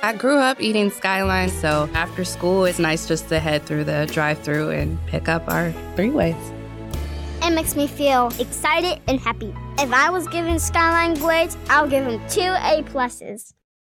I grew up eating Skyline, so after school, it's nice just to head through the drive through and pick up our three ways. It makes me feel excited and happy. If I was given Skyline grades, I'll give them two A pluses.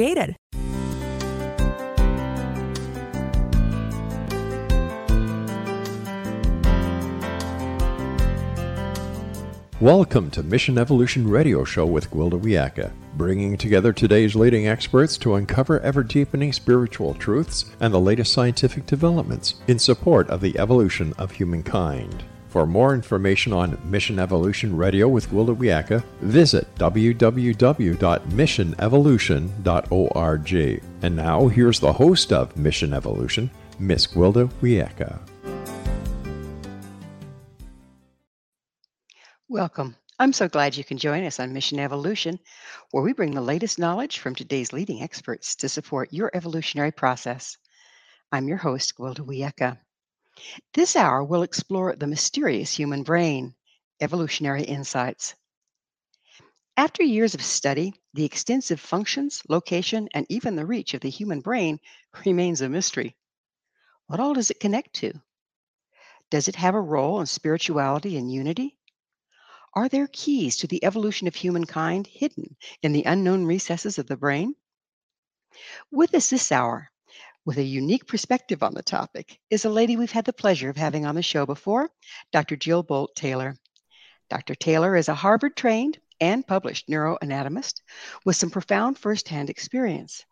created. Welcome to Mission Evolution Radio Show with Gwilda Wiyaka, bringing together today's leading experts to uncover ever deepening spiritual truths and the latest scientific developments in support of the evolution of humankind. For more information on Mission Evolution Radio with Gwilda Wiyaka, visit www.missionevolution.org. And now, here's the host of Mission Evolution, Miss Gwilda Wiyaka. Welcome. I'm so glad you can join us on Mission Evolution, where we bring the latest knowledge from today's leading experts to support your evolutionary process. I'm your host, Gwilda Wiyaka. This hour we'll explore the mysterious human brain, evolutionary insights. After years of study, the extensive functions, location, and even the reach of the human brain remains a mystery. What all does it connect to? Does it have a role in spirituality and unity? Are there keys to the evolution of humankind hidden in the unknown recesses of the brain? With us this hour with a unique perspective on the topic is a lady we've had the pleasure of having on the show before, Dr. Jill Bolte Taylor. Dr. Taylor is a Harvard trained and published neuroanatomist with some profound firsthand experience.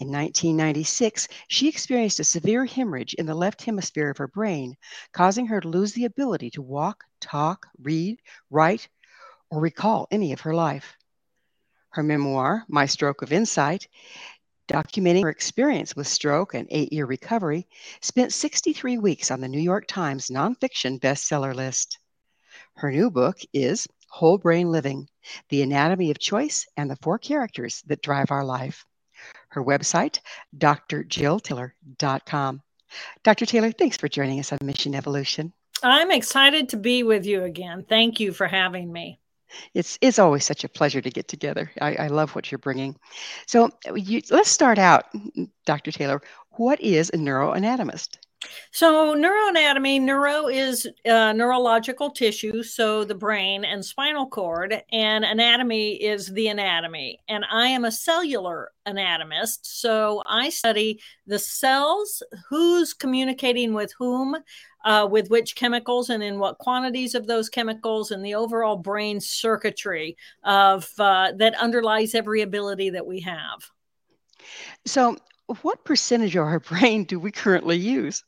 In 1996, she experienced a severe hemorrhage in the left hemisphere of her brain, causing her to lose the ability to walk, talk, read, write, or recall any of her life. Her memoir, My Stroke of Insight, documenting her experience with stroke and eight year recovery, spent 63 weeks on the New York Times nonfiction bestseller list. Her new book is Whole Brain Living The Anatomy of Choice and the Four Characters That Drive Our Life. Her website, drjilltaylor.com. Dr. Taylor, thanks for joining us on Mission Evolution. I'm excited to be with you again. Thank you for having me it's it's always such a pleasure to get together. I, I love what you're bringing. So uh, you, let's start out, mm, Dr. Taylor. What is a neuroanatomist? So, neuroanatomy, neuro is uh, neurological tissue, so the brain and spinal cord, and anatomy is the anatomy. And I am a cellular anatomist, so I study the cells, who's communicating with whom, uh, with which chemicals, and in what quantities of those chemicals, and the overall brain circuitry of uh, that underlies every ability that we have. So, what percentage of our brain do we currently use?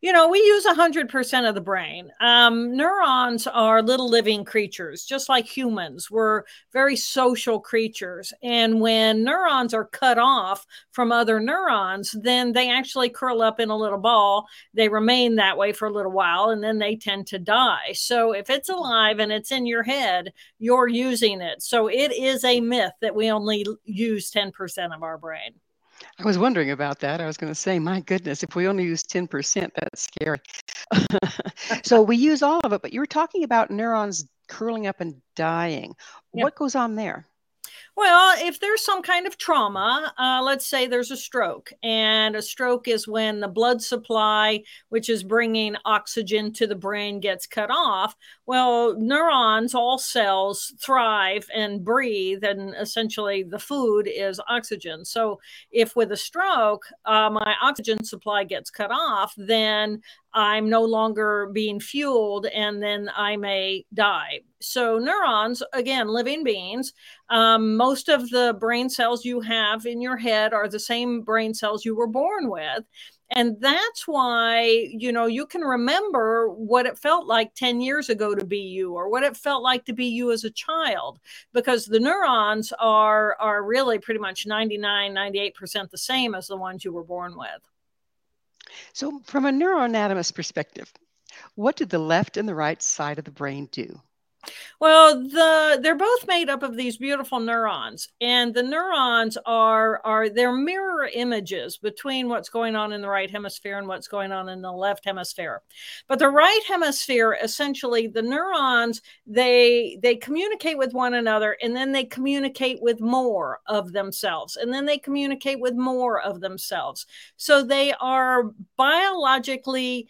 You know, we use 100% of the brain. Um, neurons are little living creatures, just like humans. We're very social creatures. And when neurons are cut off from other neurons, then they actually curl up in a little ball. They remain that way for a little while and then they tend to die. So if it's alive and it's in your head, you're using it. So it is a myth that we only use 10% of our brain. I was wondering about that. I was going to say, my goodness, if we only use 10%, that's scary. so we use all of it, but you were talking about neurons curling up and dying. Yeah. What goes on there? Well, if there's some kind of trauma, uh, let's say there's a stroke, and a stroke is when the blood supply, which is bringing oxygen to the brain, gets cut off. Well, neurons, all cells thrive and breathe, and essentially the food is oxygen. So, if with a stroke, uh, my oxygen supply gets cut off, then I'm no longer being fueled and then I may die. So, neurons, again, living beings, um, most of the brain cells you have in your head are the same brain cells you were born with. And that's why, you know, you can remember what it felt like 10 years ago to be you or what it felt like to be you as a child because the neurons are are really pretty much 99 98% the same as the ones you were born with. So, from a neuroanatomist perspective, what do the left and the right side of the brain do? Well, the they're both made up of these beautiful neurons, and the neurons are are they're mirror images between what's going on in the right hemisphere and what's going on in the left hemisphere. But the right hemisphere, essentially, the neurons they they communicate with one another, and then they communicate with more of themselves, and then they communicate with more of themselves. So they are biologically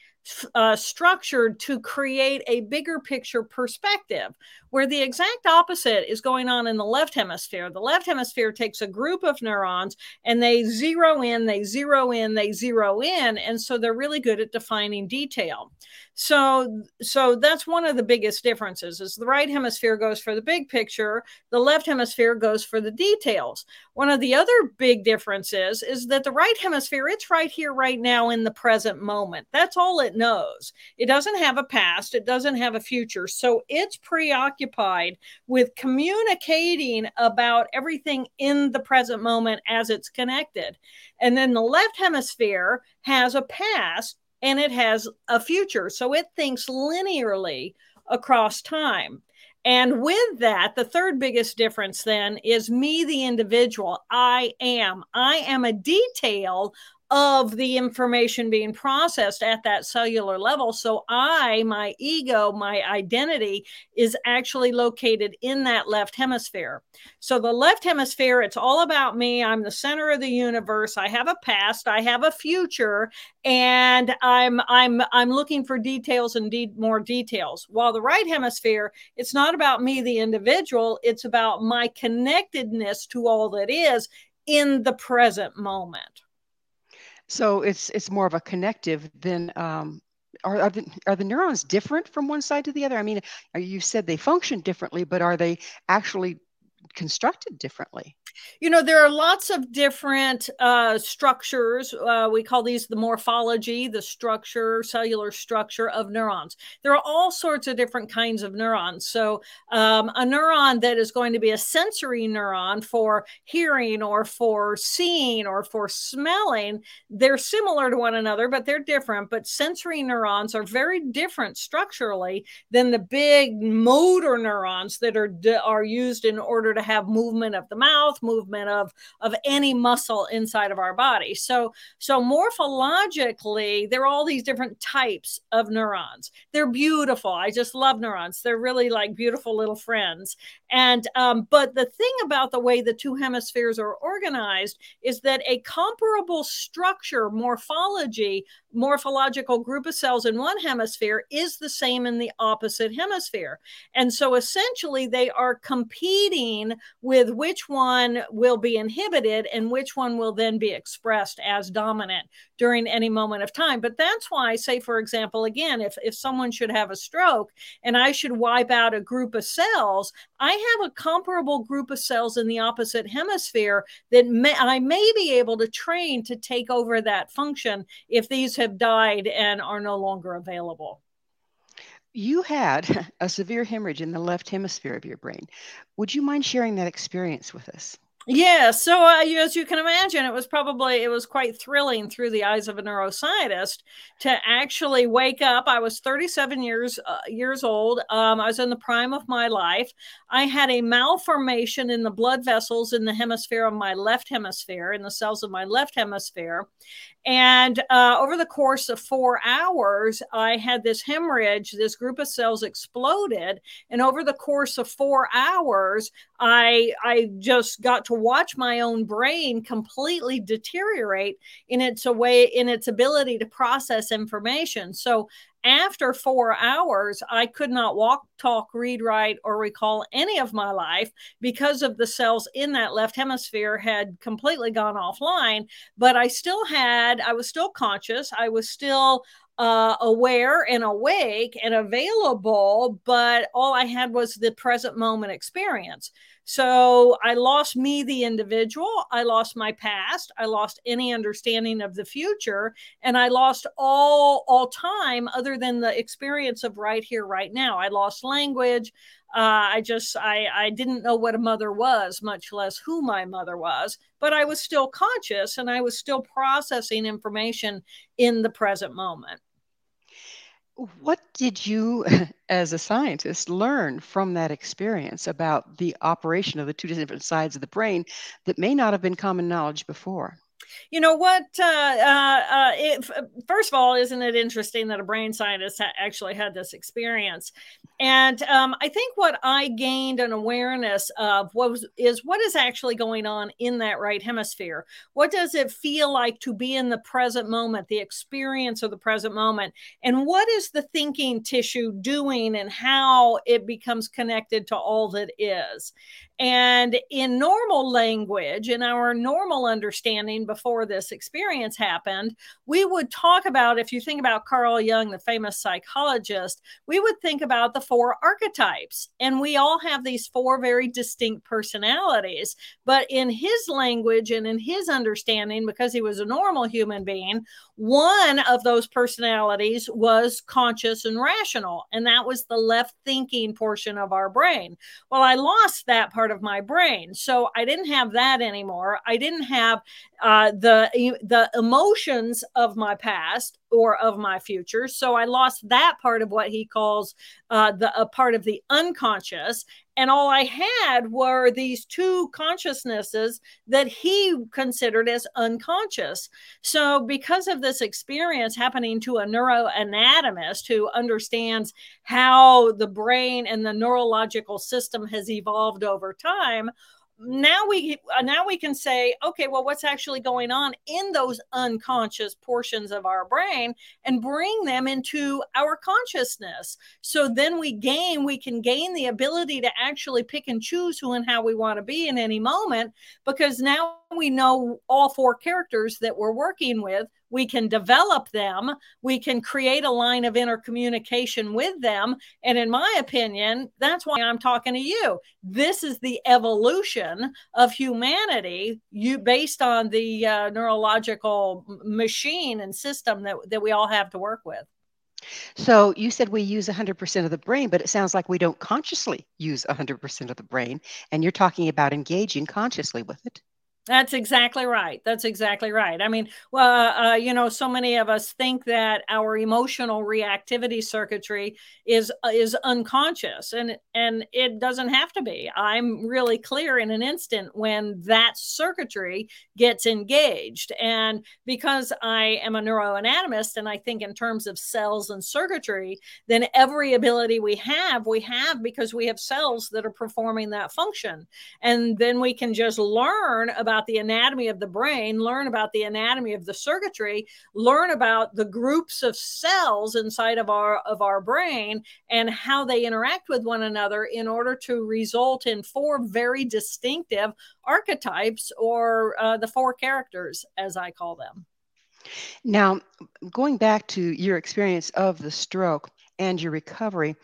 uh, structured to create a bigger picture perspective where the exact opposite is going on in the left hemisphere. The left hemisphere takes a group of neurons and they zero in, they zero in, they zero in. And so they're really good at defining detail. So, so that's one of the biggest differences is the right hemisphere goes for the big picture, the left hemisphere goes for the details. One of the other big differences is that the right hemisphere, it's right here, right now in the present moment. That's all it knows. It doesn't have a past, it doesn't have a future. So it's preoccupied with communicating about everything in the present moment as it's connected. And then the left hemisphere has a past and it has a future. So it thinks linearly across time. And with that, the third biggest difference then is me, the individual. I am. I am a detail of the information being processed at that cellular level. So I, my ego, my identity is actually located in that left hemisphere. So the left hemisphere, it's all about me. I'm the center of the universe. I have a past, I have a future, and I'm I'm I'm looking for details and de- more details. While the right hemisphere, it's not about me the individual, it's about my connectedness to all that is in the present moment. So it's it's more of a connective than um, are, are the are the neurons different from one side to the other? I mean, you said they function differently, but are they actually constructed differently? You know, there are lots of different uh, structures. Uh, we call these the morphology, the structure, cellular structure of neurons. There are all sorts of different kinds of neurons. So, um, a neuron that is going to be a sensory neuron for hearing or for seeing or for smelling, they're similar to one another, but they're different. But sensory neurons are very different structurally than the big motor neurons that are, are used in order to have movement of the mouth movement of of any muscle inside of our body. So so morphologically there are all these different types of neurons. They're beautiful. I just love neurons. They're really like beautiful little friends and um, but the thing about the way the two hemispheres are organized is that a comparable structure morphology morphological group of cells in one hemisphere is the same in the opposite hemisphere and so essentially they are competing with which one will be inhibited and which one will then be expressed as dominant during any moment of time. But that's why, say, for example, again, if, if someone should have a stroke and I should wipe out a group of cells, I have a comparable group of cells in the opposite hemisphere that may, I may be able to train to take over that function if these have died and are no longer available you had a severe hemorrhage in the left hemisphere of your brain. Would you mind sharing that experience with us? Yeah, so uh, as you can imagine, it was probably it was quite thrilling through the eyes of a neuroscientist to actually wake up. I was 37 years uh, years old. Um, I was in the prime of my life. I had a malformation in the blood vessels in the hemisphere of my left hemisphere, in the cells of my left hemisphere, and uh, over the course of four hours, I had this hemorrhage. This group of cells exploded, and over the course of four hours, I I just got to watch my own brain completely deteriorate in its way in its ability to process information. So after four hours, I could not walk, talk, read, write, or recall any of my life because of the cells in that left hemisphere had completely gone offline. But I still had, I was still conscious. I was still uh, aware and awake and available, but all I had was the present moment experience. So I lost me, the individual. I lost my past. I lost any understanding of the future. And I lost all, all time other than the experience of right here, right now. I lost language. Uh, I just I I didn't know what a mother was, much less who my mother was. But I was still conscious, and I was still processing information in the present moment. What did you, as a scientist, learn from that experience about the operation of the two different sides of the brain that may not have been common knowledge before? You know what? Uh, uh, uh, it, first of all, isn't it interesting that a brain scientist ha- actually had this experience? And um, I think what I gained an awareness of was is what is actually going on in that right hemisphere. What does it feel like to be in the present moment, the experience of the present moment, and what is the thinking tissue doing, and how it becomes connected to all that is. And in normal language, in our normal understanding before this experience happened, we would talk about, if you think about Carl Jung, the famous psychologist, we would think about the four archetypes. And we all have these four very distinct personalities. But in his language and in his understanding, because he was a normal human being, one of those personalities was conscious and rational. And that was the left thinking portion of our brain. Well, I lost that part of my brain. So I didn't have that anymore. I didn't have uh, the the emotions of my past or of my future. So I lost that part of what he calls uh, the a part of the unconscious, and all I had were these two consciousnesses that he considered as unconscious. So because of this experience happening to a neuroanatomist who understands how the brain and the neurological system has evolved over time now we uh, now we can say okay well what's actually going on in those unconscious portions of our brain and bring them into our consciousness? So then we gain we can gain the ability to actually pick and choose who and how we want to be in any moment because now we know all four characters that we're working with we can develop them we can create a line of intercommunication with them and in my opinion that's why i'm talking to you this is the evolution of humanity you based on the uh, neurological machine and system that, that we all have to work with so you said we use 100% of the brain, but it sounds like we don't consciously use 100% of the brain. And you're talking about engaging consciously with it. That's exactly right. That's exactly right. I mean, well, uh, you know, so many of us think that our emotional reactivity circuitry is uh, is unconscious, and and it doesn't have to be. I'm really clear in an instant when that circuitry gets engaged, and because I am a neuroanatomist and I think in terms of cells and circuitry, then every ability we have, we have because we have cells that are performing that function, and then we can just learn about about the anatomy of the brain, learn about the anatomy of the circuitry, learn about the groups of cells inside of our of our brain and how they interact with one another in order to result in four very distinctive archetypes or uh, the four characters as I call them. Now, going back to your experience of the stroke, and your recovery.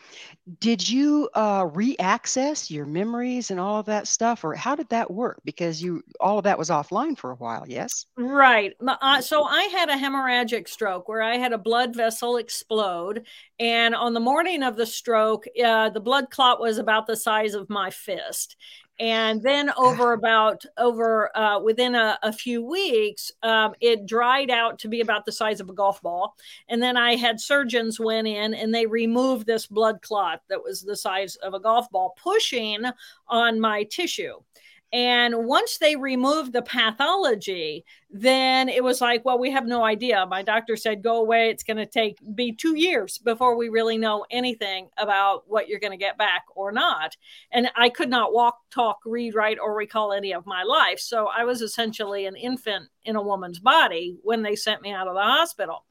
Did you uh, re-access your memories and all of that stuff, or how did that work? Because you all of that was offline for a while. Yes. Right. Uh, so I had a hemorrhagic stroke where I had a blood vessel explode, and on the morning of the stroke, uh, the blood clot was about the size of my fist, and then over about over uh, within a, a, few weeks um, it dried out to be about the size of a golf ball and then i had surgeons went in and they removed this blood clot that was the size of a golf ball pushing on my tissue and once they removed the pathology, then it was like, well, we have no idea. My doctor said, go away. It's going to take be two years before we really know anything about what you're going to get back or not. And I could not walk, talk, read, write, or recall any of my life. So I was essentially an infant in a woman's body when they sent me out of the hospital.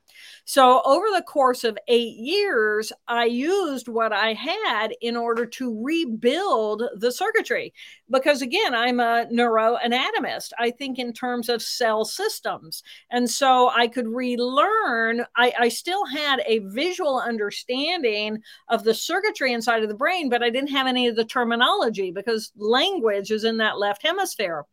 So, over the course of eight years, I used what I had in order to rebuild the circuitry. Because again, I'm a neuroanatomist. I think in terms of cell systems. And so I could relearn, I, I still had a visual understanding of the circuitry inside of the brain, but I didn't have any of the terminology because language is in that left hemisphere.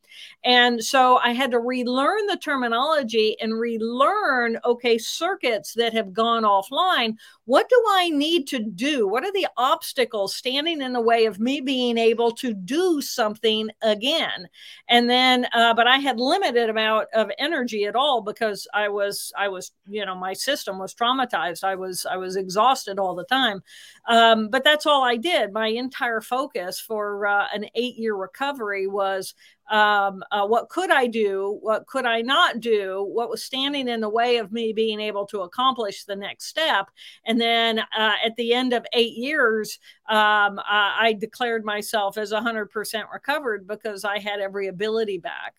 And so I had to relearn the terminology and relearn, okay, circuits that have gone offline. What do I need to do? What are the obstacles standing in the way of me being able to do something again? And then, uh, but I had limited amount of energy at all because I was, I was, you know, my system was traumatized. I was, I was exhausted all the time. Um, but that's all I did. My entire focus for uh, an eight year recovery was um, uh, what could I do? What could I not do? What was standing in the way of me being able to accomplish the next step? And then uh, at the end of eight years, um, I, I declared myself as 100% recovered because I had every ability back.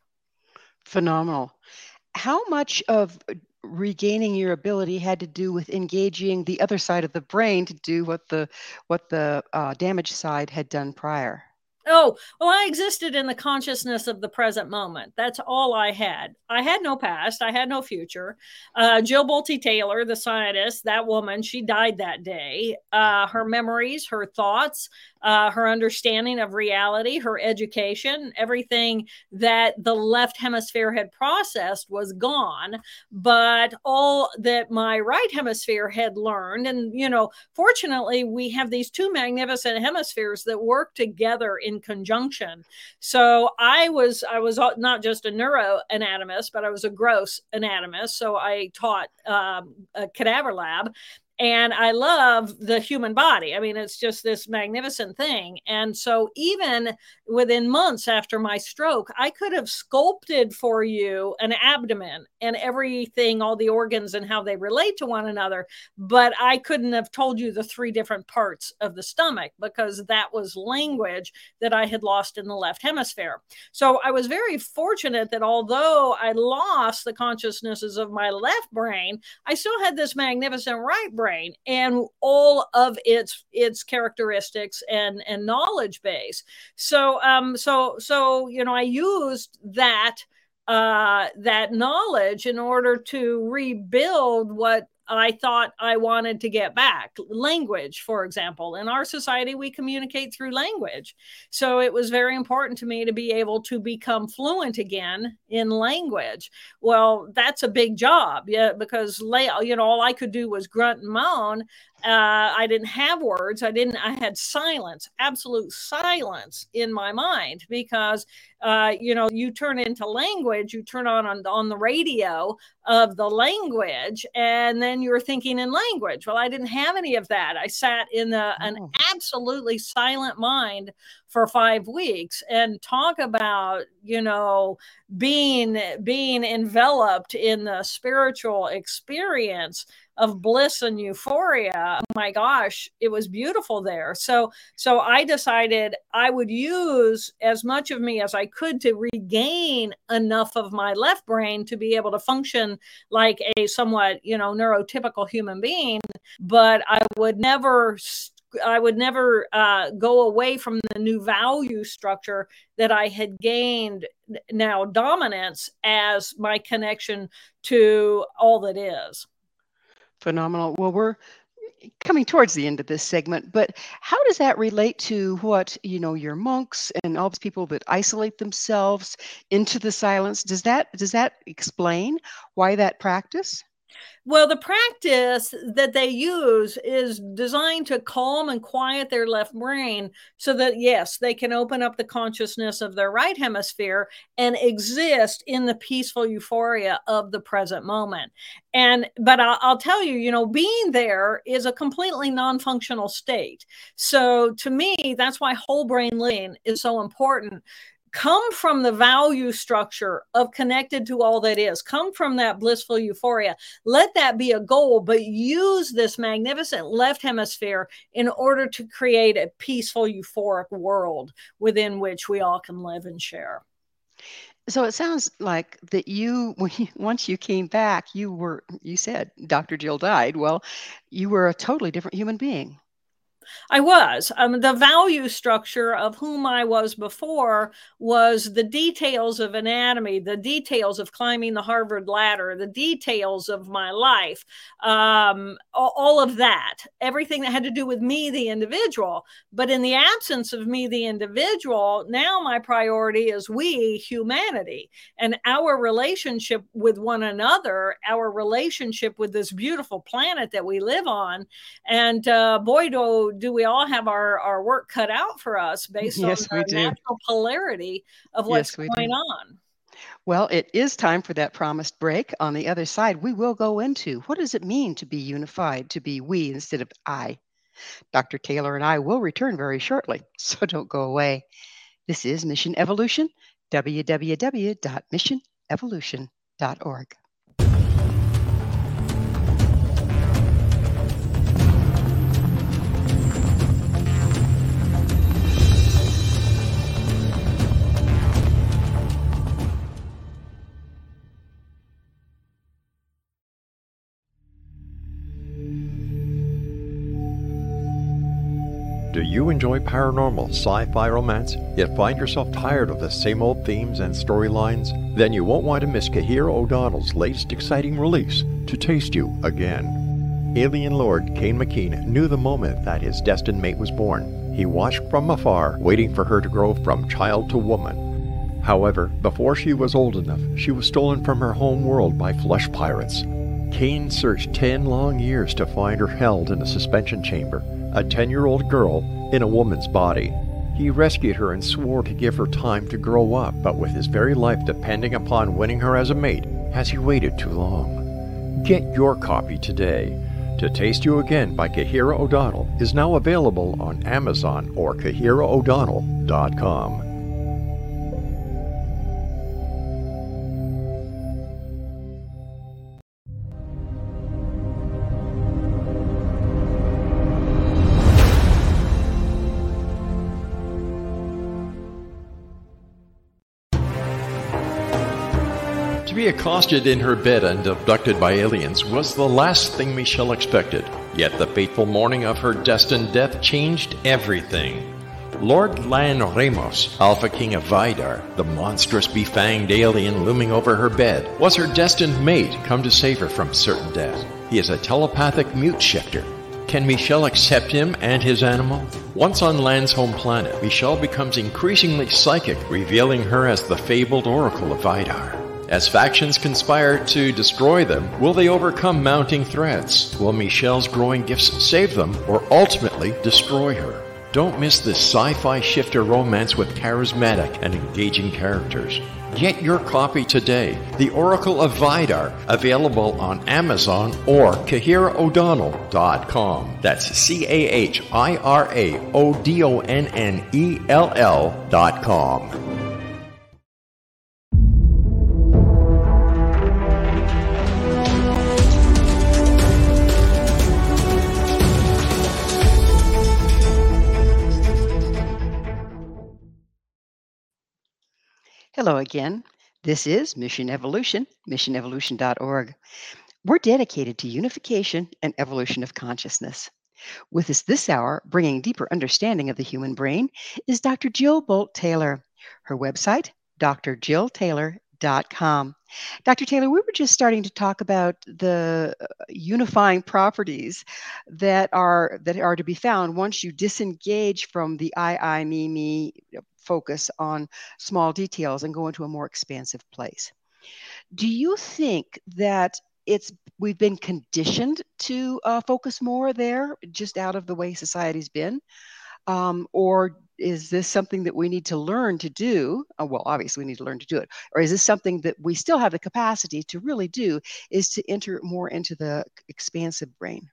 Phenomenal. How much of regaining your ability had to do with engaging the other side of the brain to do what the what the uh, damaged side had done prior? Oh, well, I existed in the consciousness of the present moment. That's all I had. I had no past. I had no future. Uh, Jill Bolte Taylor, the scientist, that woman, she died that day. Uh, her memories, her thoughts, uh, her understanding of reality, her education, everything that the left hemisphere had processed was gone. But all that my right hemisphere had learned, and, you know, fortunately, we have these two magnificent hemispheres that work together in conjunction. So I was, I was not just a neuroanatomist, but I was a gross anatomist. So I taught um, a cadaver lab and I love the human body. I mean, it's just this magnificent thing. And so, even within months after my stroke, I could have sculpted for you an abdomen and everything, all the organs and how they relate to one another. But I couldn't have told you the three different parts of the stomach because that was language that I had lost in the left hemisphere. So, I was very fortunate that although I lost the consciousnesses of my left brain, I still had this magnificent right brain brain and all of its its characteristics and and knowledge base. So um so so you know i used that uh that knowledge in order to rebuild what I thought I wanted to get back. Language, for example. In our society, we communicate through language. So it was very important to me to be able to become fluent again in language. Well, that's a big job, yeah, because you know all I could do was grunt and moan. Uh, I didn't have words. I didn't. I had silence, absolute silence in my mind because uh, you know you turn into language. You turn on, on on the radio of the language, and then you're thinking in language. Well, I didn't have any of that. I sat in the, an oh. absolutely silent mind for five weeks and talk about you know being being enveloped in the spiritual experience of bliss and euphoria my gosh it was beautiful there. So so i decided i would use as much of me as i could to regain enough of my left brain to be able to function like a somewhat you know neurotypical human being but i would never I would never uh, go away from the new value structure that I had gained now dominance as my connection to all that is. Phenomenal. Well, we're coming towards the end of this segment, but how does that relate to what, you know, your monks and all these people that isolate themselves into the silence? Does that does that explain why that practice? Well, the practice that they use is designed to calm and quiet their left brain so that, yes, they can open up the consciousness of their right hemisphere and exist in the peaceful euphoria of the present moment. And, but I'll, I'll tell you, you know, being there is a completely non functional state. So to me, that's why whole brain living is so important come from the value structure of connected to all that is come from that blissful euphoria let that be a goal but use this magnificent left hemisphere in order to create a peaceful euphoric world within which we all can live and share So it sounds like that you, you, once you came back, you were, you said Dr. Jill died. Well, you were a totally different human being. I was. Um, the value structure of whom I was before was the details of anatomy, the details of climbing the Harvard ladder, the details of my life, um, all of that, everything that had to do with me, the individual. But in the absence of me, the individual, now my priority is we, humanity, and our relationship with one another, our relationship with this beautiful planet that we live on. And uh, boy, do do we all have our, our work cut out for us based yes, on the natural polarity of what's yes, going do. on? Well, it is time for that promised break. On the other side, we will go into what does it mean to be unified, to be we instead of I. Dr. Taylor and I will return very shortly, so don't go away. This is Mission Evolution, www.missionevolution.org. you enjoy paranormal, sci fi romance, yet find yourself tired of the same old themes and storylines? Then you won't want to miss Cahira O'Donnell's latest exciting release, To Taste You Again. Alien Lord Kane McKean knew the moment that his destined mate was born. He watched from afar, waiting for her to grow from child to woman. However, before she was old enough, she was stolen from her home world by flesh pirates. Kane searched 10 long years to find her held in a suspension chamber a 10 year old girl in a woman's body. He rescued her and swore to give her time to grow up, but with his very life depending upon winning her as a mate, has he waited too long? Get your copy today. To Taste You Again by Cahira O'Donnell is now available on Amazon or CahiraO'Donnell.com. accosted in her bed and abducted by aliens was the last thing Michelle expected. Yet the fateful morning of her destined death changed everything. Lord Lan Ramos, Alpha King of Vidar, the monstrous befanged alien looming over her bed, was her destined mate come to save her from certain death. He is a telepathic mute shifter. Can Michelle accept him and his animal? Once on Lan's home planet, Michelle becomes increasingly psychic, revealing her as the fabled Oracle of Vidar. As factions conspire to destroy them, will they overcome mounting threats? Will Michelle's growing gifts save them or ultimately destroy her? Don't miss this sci fi shifter romance with charismatic and engaging characters. Get your copy today. The Oracle of Vidar, available on Amazon or CahiraO'Donnell.com. That's C A H I R A O D O N N E L L.com. Hello again. This is Mission Evolution, missionevolution.org. We're dedicated to unification and evolution of consciousness. With us this hour, bringing deeper understanding of the human brain, is Dr. Jill Bolte Taylor. Her website, drjilltaylor.com. Dr. Taylor, we were just starting to talk about the uh, unifying properties that are that are to be found once you disengage from the I, I, me, me focus on small details and go into a more expansive place. Do you think that it's we've been conditioned to uh, focus more there, just out of the way society's been, um, or is this something that we need to learn to do? Uh, well, obviously we need to learn to do it, or is this something that we still have the capacity to really do? Is to enter more into the expansive brain?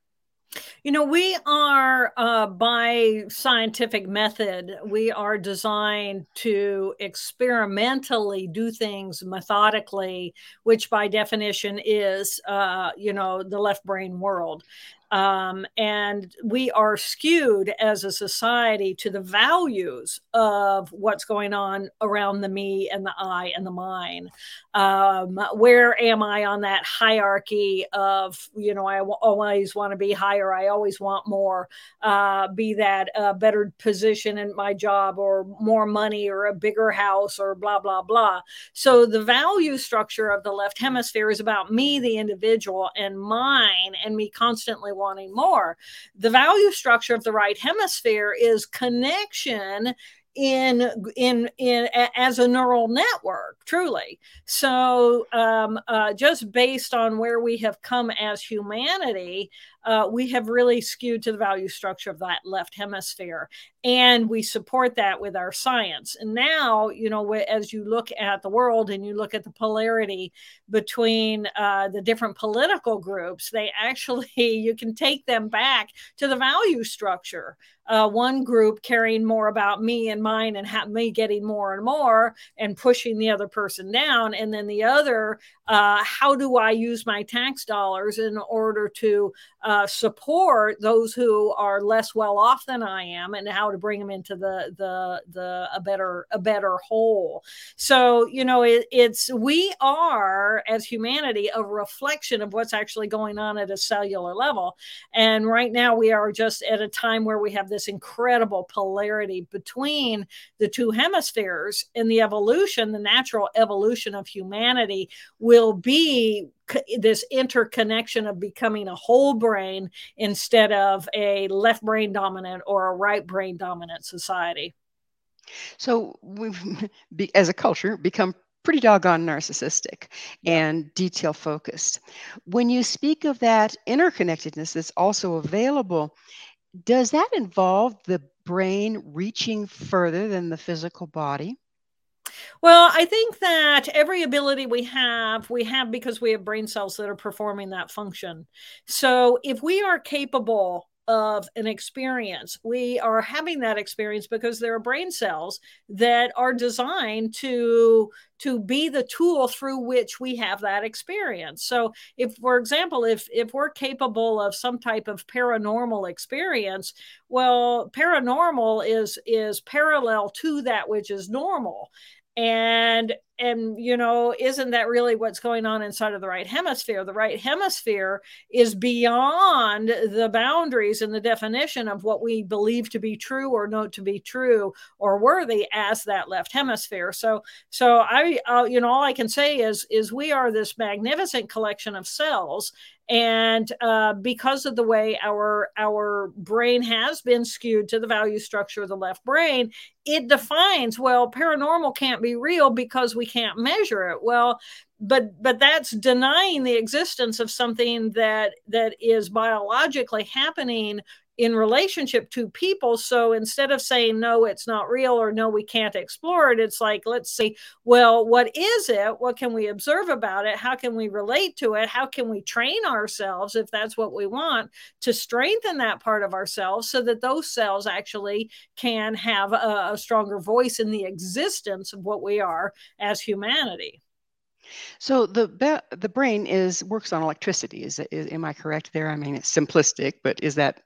You know, we are uh, by scientific method, we are designed to experimentally do things methodically, which by definition is, uh, you know, the left brain world. Um, and we are skewed as a society to the values of what's going on around the me and the I and the mine. Um, where am I on that hierarchy of, you know, I always want to be higher, I always want more, uh, be that a better position in my job or more money or a bigger house or blah, blah, blah. So the value structure of the left hemisphere is about me, the individual, and mine, and me constantly wanting more. The value structure of the right hemisphere is connection in in in as a neural network truly so um, uh, just based on where we have come as humanity uh, we have really skewed to the value structure of that left hemisphere and we support that with our science. And now you know as you look at the world and you look at the polarity between uh, the different political groups they actually you can take them back to the value structure. Uh, one group caring more about me and mine and ha- me getting more and more and pushing the other person down and then the other uh, how do I use my tax dollars in order to uh, support those who are less well off than I am, and how to bring them into the the the a better a better whole. So you know, it, it's we are as humanity a reflection of what's actually going on at a cellular level, and right now we are just at a time where we have this incredible polarity between the two hemispheres in the evolution, the natural evolution of humanity will be this interconnection of becoming a whole brain instead of a left brain dominant or a right brain dominant society. So we've, as a culture, become pretty doggone narcissistic and detail focused. When you speak of that interconnectedness that's also available, does that involve the brain reaching further than the physical body? Well, I think that every ability we have, we have because we have brain cells that are performing that function. So if we are capable of an experience. We are having that experience because there are brain cells that are designed to to be the tool through which we have that experience. So if for example if if we're capable of some type of paranormal experience, well paranormal is is parallel to that which is normal and and you know isn't that really what's going on inside of the right hemisphere? The right hemisphere is beyond the boundaries and the definition of what we believe to be true or know to be true or worthy as that left hemisphere. So so i uh, you know all i can say is is we are this magnificent collection of cells. And uh, because of the way our our brain has been skewed to the value structure of the left brain it defines well paranormal can't be real because we can't measure it. Well but but that's denying the existence of something that that is biologically happening in relationship to people. So instead of saying, no, it's not real or no, we can't explore it, it's like, let's see, well, what is it? What can we observe about it? How can we relate to it? How can we train ourselves, if that's what we want, to strengthen that part of ourselves so that those cells actually can have a, a stronger voice in the existence of what we are as humanity? So the the brain is works on electricity. Is, is am I correct there? I mean, it's simplistic, but is that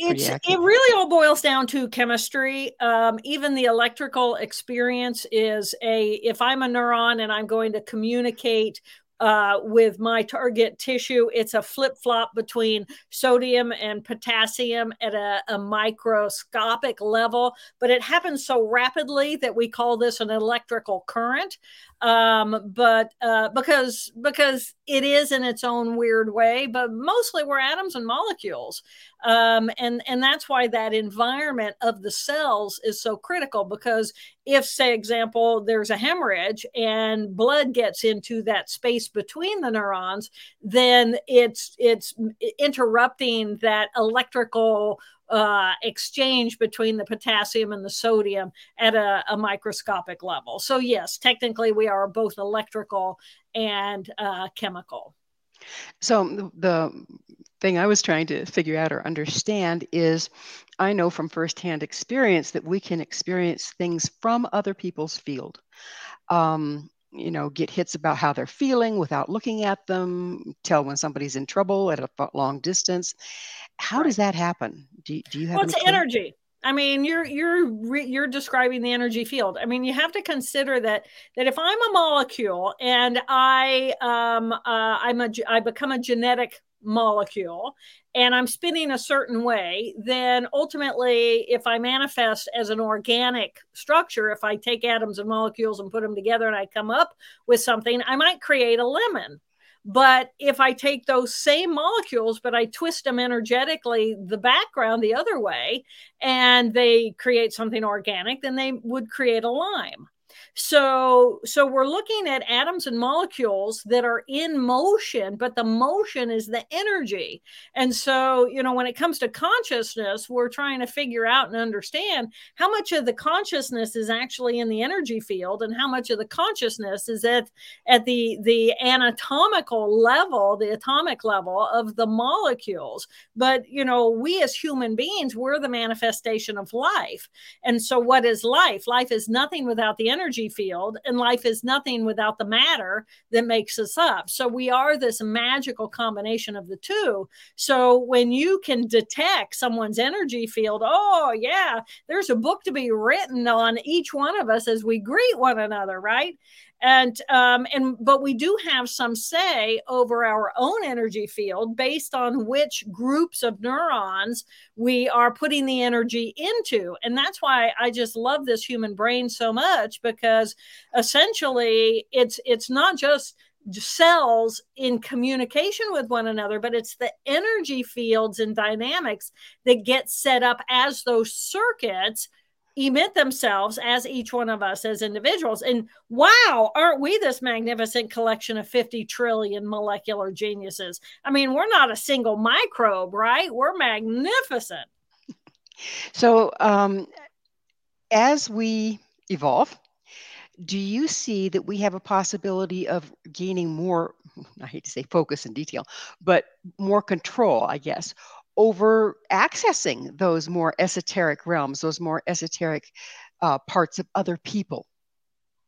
it's it really all boils down to chemistry. Um, even the electrical experience is a if I'm a neuron and I'm going to communicate uh, with my target tissue. It's a flip flop between sodium and potassium at a, a, microscopic level, but it happens so rapidly that we call this an electrical current um, but uh, because because it is in its own weird way, but mostly we're atoms and molecules, um, and and that's why that environment of the cells is so critical. Because if, say, example, there's a hemorrhage and blood gets into that space between the neurons, then it's it's interrupting that electrical uh, exchange between the potassium and the sodium at a, a, microscopic level. So, yes, technically we are both electrical and uh, chemical. So, the thing I was trying to figure out or understand is I know from firsthand experience that we can experience things from other people's field. Um, you know, get hits about how they're feeling without looking at them, tell when somebody's in trouble at a long distance. How right. does that happen? Do, do you have? Well, it's energy. I mean, you're you're you're describing the energy field. I mean, you have to consider that that if I'm a molecule and I um uh, I'm a I become a genetic molecule and I'm spinning a certain way, then ultimately, if I manifest as an organic structure, if I take atoms and molecules and put them together and I come up with something, I might create a lemon. But if I take those same molecules, but I twist them energetically, the background the other way, and they create something organic, then they would create a lime. So, so we're looking at atoms and molecules that are in motion, but the motion is the energy. And so, you know, when it comes to consciousness, we're trying to figure out and understand how much of the consciousness is actually in the energy field and how much of the consciousness is at at the the anatomical level, the atomic level of the molecules. But, you know, we as human beings, we're the manifestation of life. And so what is life? Life is nothing without the energy field, and life is nothing without the matter that makes us up. So we are this magical combination of the two. So when you can detect someone's energy field, oh, yeah, there's a book to be written on each one of us as we greet one another, right? And um, and but we do have some say over our own energy field based on which groups of neurons we are putting the energy into. And that's why i just love this human brain so much because essentially it's it's not just cells in communication with one another, but it's the energy fields and dynamics that get set up as those circuits emit themselves as each one of us as individuals. And wow, aren't we this magnificent collection of 50 trillion molecular geniuses? I mean, we're not a single microbe, right? We're magnificent. So, um, as we evolve, do you see that we have a possibility of gaining more, I hate to say focus and detail, but more control, I guess, over accessing those more esoteric realms, those more esoteric uh, parts of other people.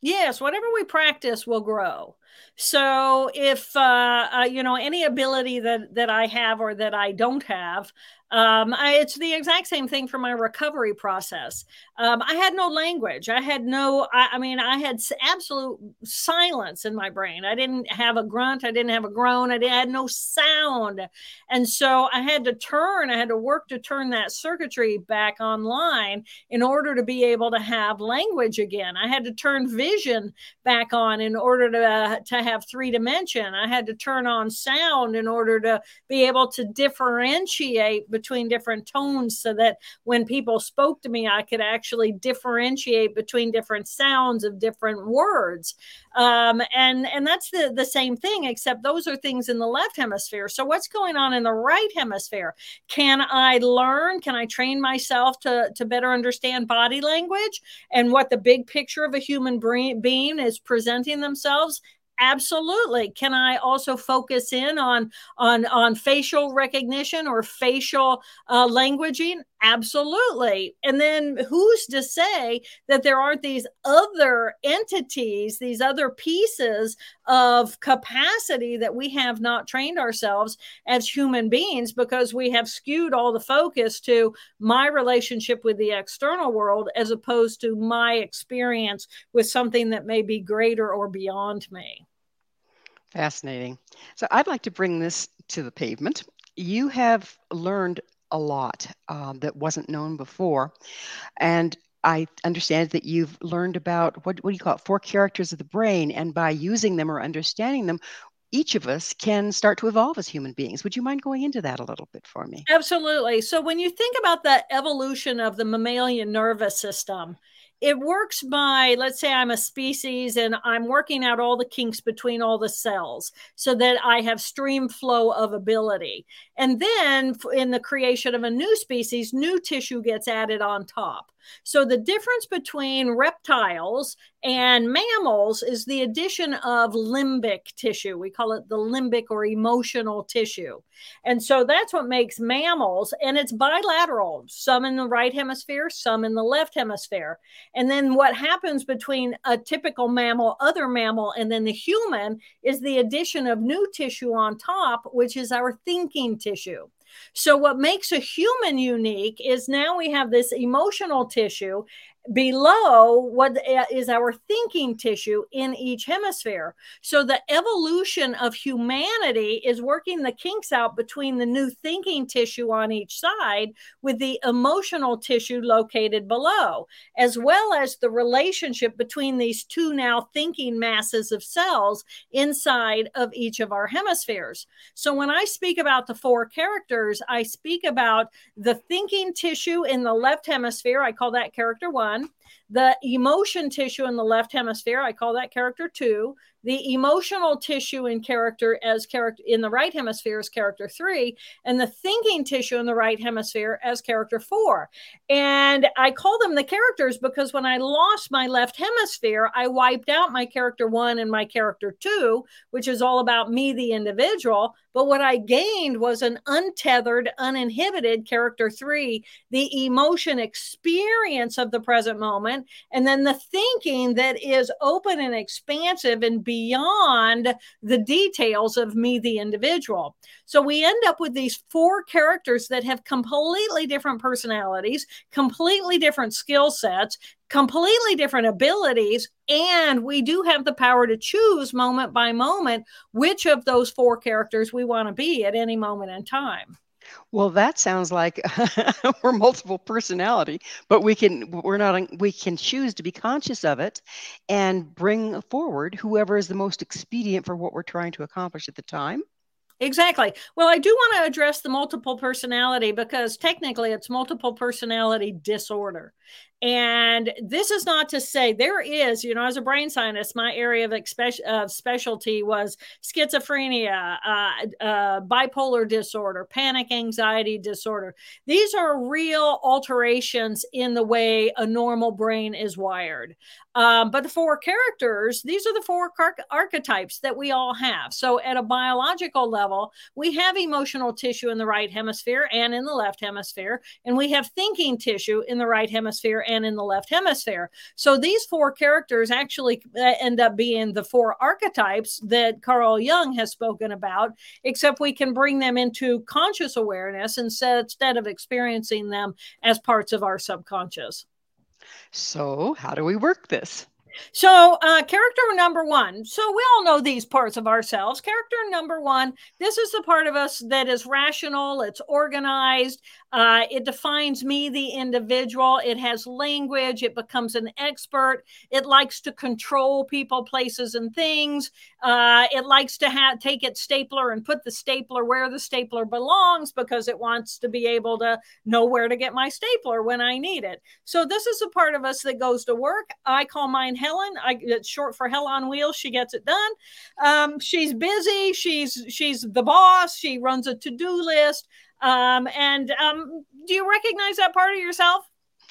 Yes, whatever we practice will grow. So if uh, uh, you know any ability that that I have or that I don't have, um, I, it's the exact same thing for my recovery process. Um, I had no language. I had no. I, I, mean, I had absolute silence in my brain. I didn't have a grunt. I didn't have a groan. I, I had no sound, and so I had to turn. I had to work to turn that circuitry back online in order to be able to have language again. I had to turn vision back on in order to uh, to have three dimension. I had to turn on sound in order to be able to differentiate between different tones so that when people spoke to me, I could actually differentiate between different sounds of different words. Um, and and that's the the same thing, except those are things in the left hemisphere. So what's going on in the right hemisphere? Can I learn? Can I train myself to to better understand body language and what the big picture of a human being is presenting themselves absolutely can i also focus in on on on facial recognition or facial uh, languaging absolutely and then who's to say that there aren't these other entities these other pieces of capacity that we have not trained ourselves as human beings because we have skewed all the focus to my relationship with the external world as opposed to my experience with something that may be greater or beyond me Fascinating. So I'd like to bring this to the pavement. You have learned a lot um, that wasn't known before. And I understand that you've learned about what, what do you call it, four characters of the brain. And by using them or understanding them, each of us can start to evolve as human beings. Would you mind going into that a little bit for me? Absolutely. So, when you think about the evolution of the mammalian nervous system, it works by let's say i'm a species and i'm working out all the kinks between all the cells so that i have stream flow of ability and then in the creation of a new species new tissue gets added on top so the difference between reptiles and mammals is the addition of limbic tissue. We call it the limbic or emotional tissue. And so that's what makes mammals, and it's bilateral, some in the right hemisphere, some in the left hemisphere. And then what happens between a typical mammal, other mammal, and then the human is the addition of new tissue on top, which is our thinking tissue. So, what makes a human unique is now we have this emotional tissue, below what uh, is our thinking tissue in each hemisphere. So the evolution of humanity is working the kinks out between the new thinking tissue on each side with the emotional tissue located below, as well as the relationship between these two now thinking masses of cells inside of each of our hemispheres. So when I speak about the four characters, I speak about the thinking tissue in the left hemisphere. I call that character one one. The emotion tissue in the left hemisphere, I call that character two the emotional tissue in character as character in the right hemisphere is character three, and the thinking tissue in the right hemisphere as character four. And I call them the characters because when I lost my left hemisphere, I wiped out my character one and my character two, which is all about me, the individual. But what I gained was an untethered, uninhibited character three, the emotion experience of the present moment, and then the thinking that is open and expansive and beyond the details of me, the individual. So we end up with these four characters that have completely different personalities, completely different skill sets, completely different abilities. And we do have the power to choose moment by moment which of those four characters we want to be at any moment in time. Well, that sounds like we're multiple personality, but we can we're not we can choose to be conscious of it and bring forward whoever is the most expedient for what we're trying to accomplish at the time. Exactly. Well, I do want to address the multiple personality because technically it's multiple personality disorder. And this is not to say there is, you know, as a brain scientist, my area of, expe- of specialty was schizophrenia, uh, uh, bipolar disorder, panic anxiety disorder. These are real alterations in the way a normal brain is wired. Um, but the four characters, these are the four car- archetypes that we all have. So, at a biological level, we have emotional tissue in the right hemisphere and in the left hemisphere, and we have thinking tissue in the right hemisphere and in the left hemisphere. So these four characters actually uh, end up being the four archetypes that Carl Jung has spoken about, except we can bring them into conscious awareness instead, instead of experiencing them as parts of our subconscious. So, how do we work this? So, uh, character number one. So, we all know these parts of ourselves. Character number one this is the part of us that is rational, it's organized, uh, it defines me, the individual. It has language. It becomes an expert. It likes to control people, places, and things. Uh, it likes to have take its stapler and put the stapler where the stapler belongs because it wants to be able to know where to get my stapler when I need it. So this is a part of us that goes to work. I call mine Helen. I, it's short for Hell on Wheels. She gets it done. Um, she's busy. She's she's the boss. She runs a to do list. Um, and um, do you recognize that part of yourself?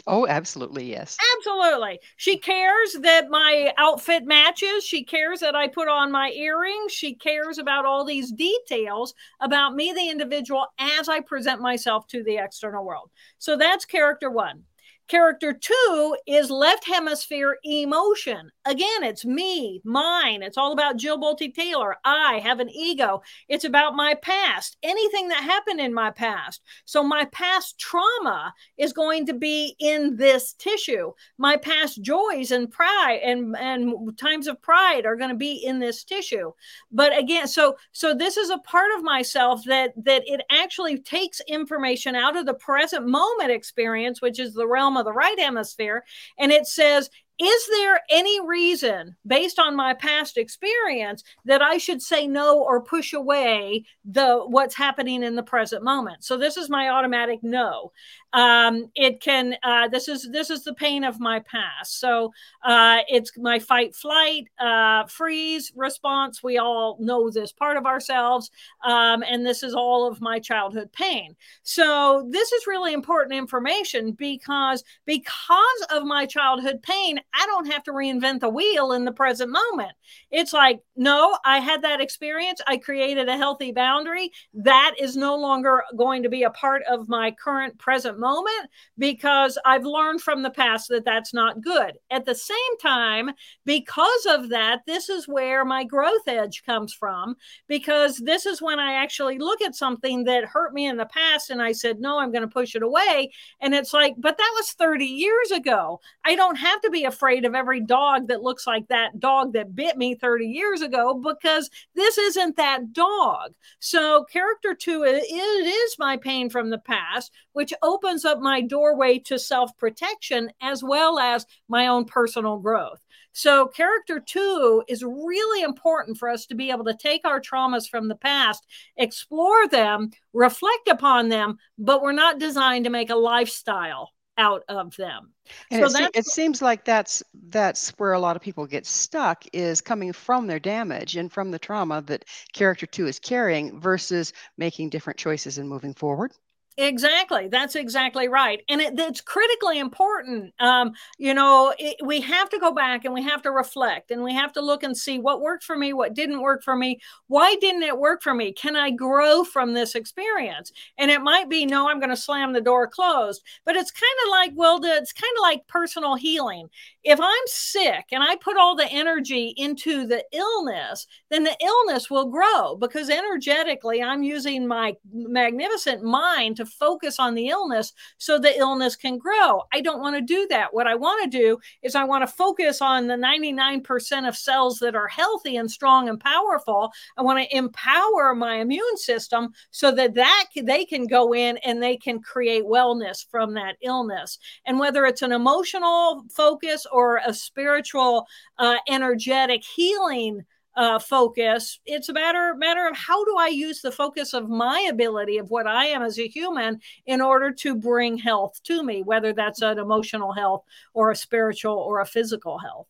Oh, absolutely, yes. Absolutely. She cares that my outfit matches. She cares that I put on my earrings. She cares about all these details about me, the individual, as I present myself to the external world. So that's character one. Character two is left hemisphere emotion. Again, it's me, mine. It's all about Jill Bolte Taylor. I have an ego. It's about my past, anything that happened in my past. So, my past trauma is going to be in this tissue. My past joys and pride and, and times of pride are going to be in this tissue. But again, so so this is a part of myself that that it actually takes information out of the present moment experience, which is the realm of the right hemisphere. And it says, is there any reason based on my past experience that i should say no or push away the what's happening in the present moment? So this is my automatic no. Um, it can uh, this is this is the pain of my past. So uh, it's my fight flight uh, freeze response. We all know this part of ourselves. Um, and this is all of my childhood pain. So this is really important information because because of my childhood pain I don't have to reinvent the wheel in the present moment. It's like, no, I had that experience. I created a healthy boundary. That is no longer going to be a part of my current present moment because I've learned from the past that that's not good. At the same time, because of that, this is where my growth edge comes from because this is when I actually look at something that hurt me in the past and I said, no, I'm going to push it away. And it's like, but that was 30 years ago. I don't have to be afraid of every dog that looks like that dog that bit me 30 years ago because this isn't that dog. So, character two, it is my pain from the past, which opens up my doorway to self protection as well as my own personal growth. So, character two is really important for us to be able to take our traumas from the past, explore them, reflect upon them, but we're not designed to make a lifestyle out of them. And so it, it seems like that's that's where a lot of people get stuck is coming from their damage and from the trauma that character two is carrying versus making different choices and moving forward. Exactly. That's exactly right. And it, it's critically important. Um, you know, it, we have to go back and we have to reflect and we have to look and see what worked for me, what didn't work for me. Why didn't it work for me? Can I grow from this experience? And it might be, no, I'm going to slam the door closed. But it's kind of like, well, it's kind of like personal healing. If I'm sick and I put all the energy into the illness, then the illness will grow because energetically I'm using my magnificent mind to focus on the illness so the illness can grow. I don't want to do that. What I want to do is I want to focus on the 99% of cells that are healthy and strong and powerful. I want to empower my immune system so that that they can go in and they can create wellness from that illness. And whether it's an emotional focus or a spiritual uh, energetic healing uh, focus. It's a matter matter of how do I use the focus of my ability of what I am as a human in order to bring health to me, whether that's an emotional health or a spiritual or a physical health.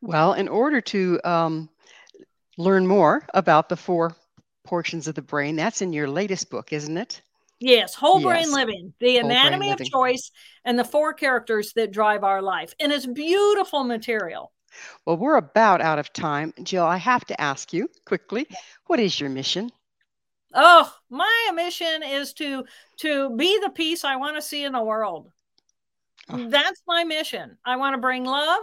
Well, in order to um, learn more about the four portions of the brain, that's in your latest book, isn't it? Yes, whole yes. brain living, the whole anatomy of choice, and the four characters that drive our life. And it's beautiful material. Well, we're about out of time. Jill, I have to ask you quickly what is your mission? Oh, my mission is to to be the peace I want to see in the world. Oh. That's my mission. I want to bring love.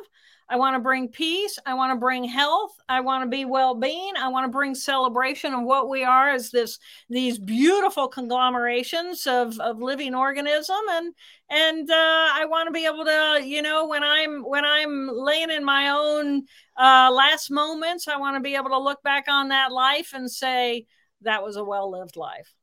I want to bring peace. I want to bring health. I want to be well-being. I want to bring celebration of what we are as this these beautiful conglomerations of, of living organism and and uh, I want to be able to you know when I'm when I'm laying in my own uh, last moments, I want to be able to look back on that life and say that was a well-lived life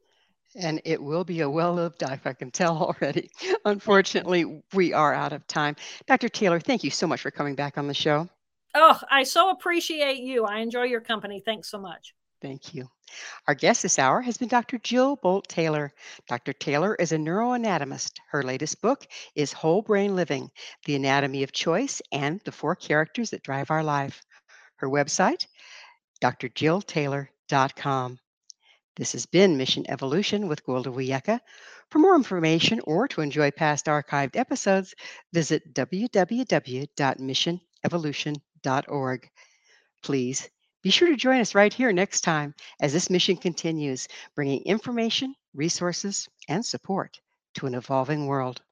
and it will be a well-lived life. I can tell already. Unfortunately, we are out of time. Dr. Taylor, thank you so much for coming back on the show. Oh, I so appreciate you. I enjoy your company. Thanks so much. Thank you. Our guest this hour has been Dr. Jill Bolte Taylor. Dr. Taylor is a neuroanatomist. Her latest book is Whole Brain Living The Anatomy of Choice and the Four Characters That Drive Our Life. Her website, drjilltaylor.com. This has been Mission Evolution with Gwilda Wiyaka. For more information or to enjoy past archived episodes, visit www.missionevolution.org. Please be sure to join us right here next time as this mission continues, bringing information, resources, and support to an evolving world.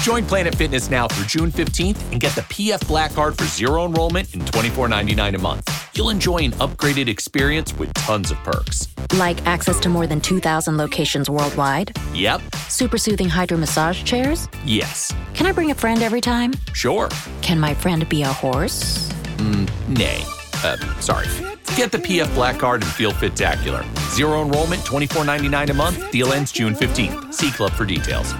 Join Planet Fitness now through June 15th and get the PF Black Card for zero enrollment and $24.99 a month. You'll enjoy an upgraded experience with tons of perks. Like access to more than 2,000 locations worldwide? Yep. Super soothing hydro massage chairs? Yes. Can I bring a friend every time? Sure. Can my friend be a horse? Mm, nay. Uh, sorry. Get the PF Black Card and feel fit-tacular. Zero enrollment, $24.99 a month. Deal ends June 15th. See Club for details.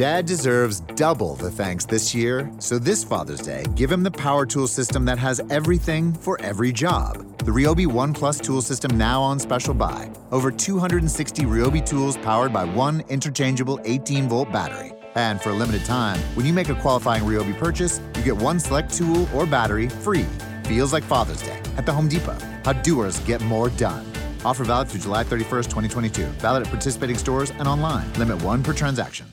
Dad deserves double the thanks this year, so this Father's Day, give him the power tool system that has everything for every job. The Ryobi One Plus tool system now on special buy. Over 260 Ryobi tools powered by one interchangeable 18 volt battery. And for a limited time, when you make a qualifying Ryobi purchase, you get one select tool or battery free. Feels like Father's Day at the Home Depot. How doers get more done. Offer valid through July 31st, 2022. Valid at participating stores and online. Limit one per transaction.